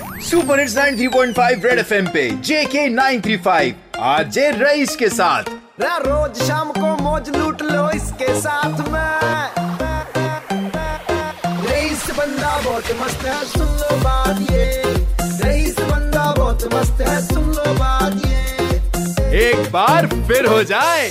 Super hits 93.5 red FM पे जेके 935 आज rice के साथ। रोज शाम को मौज लूट लो इसके साथ में। रईस बंदा बहुत मस्त है सुन लो बात ये। रईस बंदा बहुत मस्त है सुन लो बात ये। एक बार फिर हो जाए।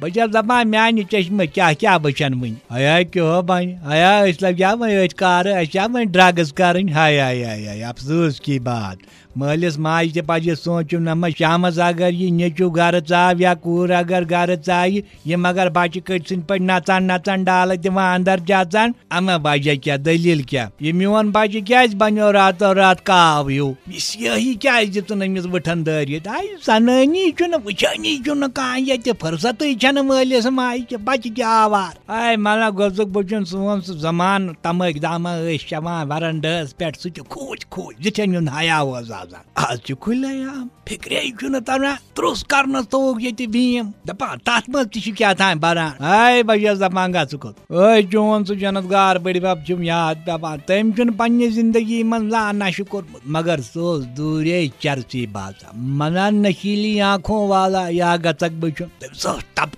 टीवीएस पे दस बह बोजान मे ओस वह याद रूदमत क्या तथ mana आ वाह बाई जवाल दफान न मे वन मगर यमो कोरियो दिल यमै कस कर अफसोस अफसोस आया मना ये पजा न बस वन जान बिल सन आँगन में दब खंडित मे वाल जिंदे दबस मन बह दपान मानि चश्मे क्या क्या बचन वन आया क्यों बन आया अस लग्या वन अथ कार वन ड्रग्स कर हाय हाय हाय अफसोस की बात मालिस माज ते पज सोचुम नम शामस अगर यह नेचु गर चाव या कूर अगर गर चाय यम अगर बच कट सन पे नचान नचान डाल दिवान अंदर जाचान अम बज क्या दलील क्या ये मोन बच क्या बनो रातो रात काव यू यही क्या दितुन अमिस वठन दारित आई सननी चुन वचानी चुन कह ये फुर्सत छन मालिस माज के बच क्या आवार आई मना गोजुक बचुन सोन सह जमान तमक दामा चवान वरंडस पे सह खोज खोज जिथन युन हया ओस आसान आज खुलयाम फिक्रे तरह त्रुस कर तोग ये बीम दपान तथ मज तह क्या थान बरान आय बस दपान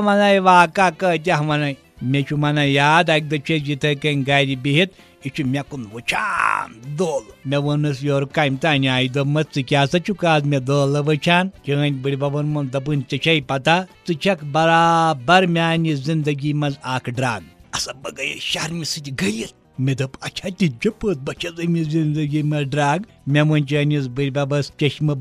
मज ये मसलस आसे क्या न क्या गोमुत ओए तम सम दिलेरी बहादुरी दानिश भाई यकला वजीरी मना तम सद कस क्या वन वाका क्या वन मे वन याद अक दे इथे कन गर बिहित यह मे कुन वुचान दोल मे वोनस योर कम तान आई दोपमत क्या आज मे दोल वुचान चन बड़ बबन मोन दपन ऐ पता षक बराबर मान ज़िंदगी मज ड्रग असा बह गई शर्म सत गलित मे दप अच्छा तिज पत बह अमिस ज़िंदगी में ड्रग मे वन चनिस बड़ बबस चश्म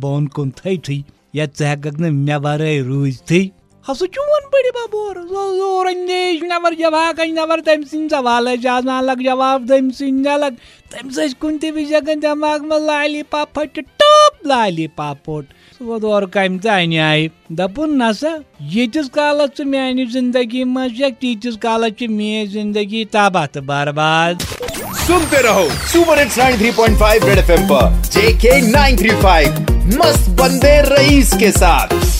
बोन कुन थी थी या हेक मे वर रूजत हसो चून बड़ी बाबोर ज़ोर अंदेश नवर जवाब नवर तम सिंह सवाल जाना लग जवाब तम सिंह अलग तम से कुन विज दिमाग में लाली पाप फट टप लाली पाप फोट सो दौर कम तान आई दपुन नसा यीतिस कालस मान ज़िंदगी मज तीतिस कालस मे ज़िंदगी तबाह तो बर्बाद सुनते रहो सुपर हिट्स 93.5 रेड एफएम पर जेके 935 मस्त बंदे रईस के साथ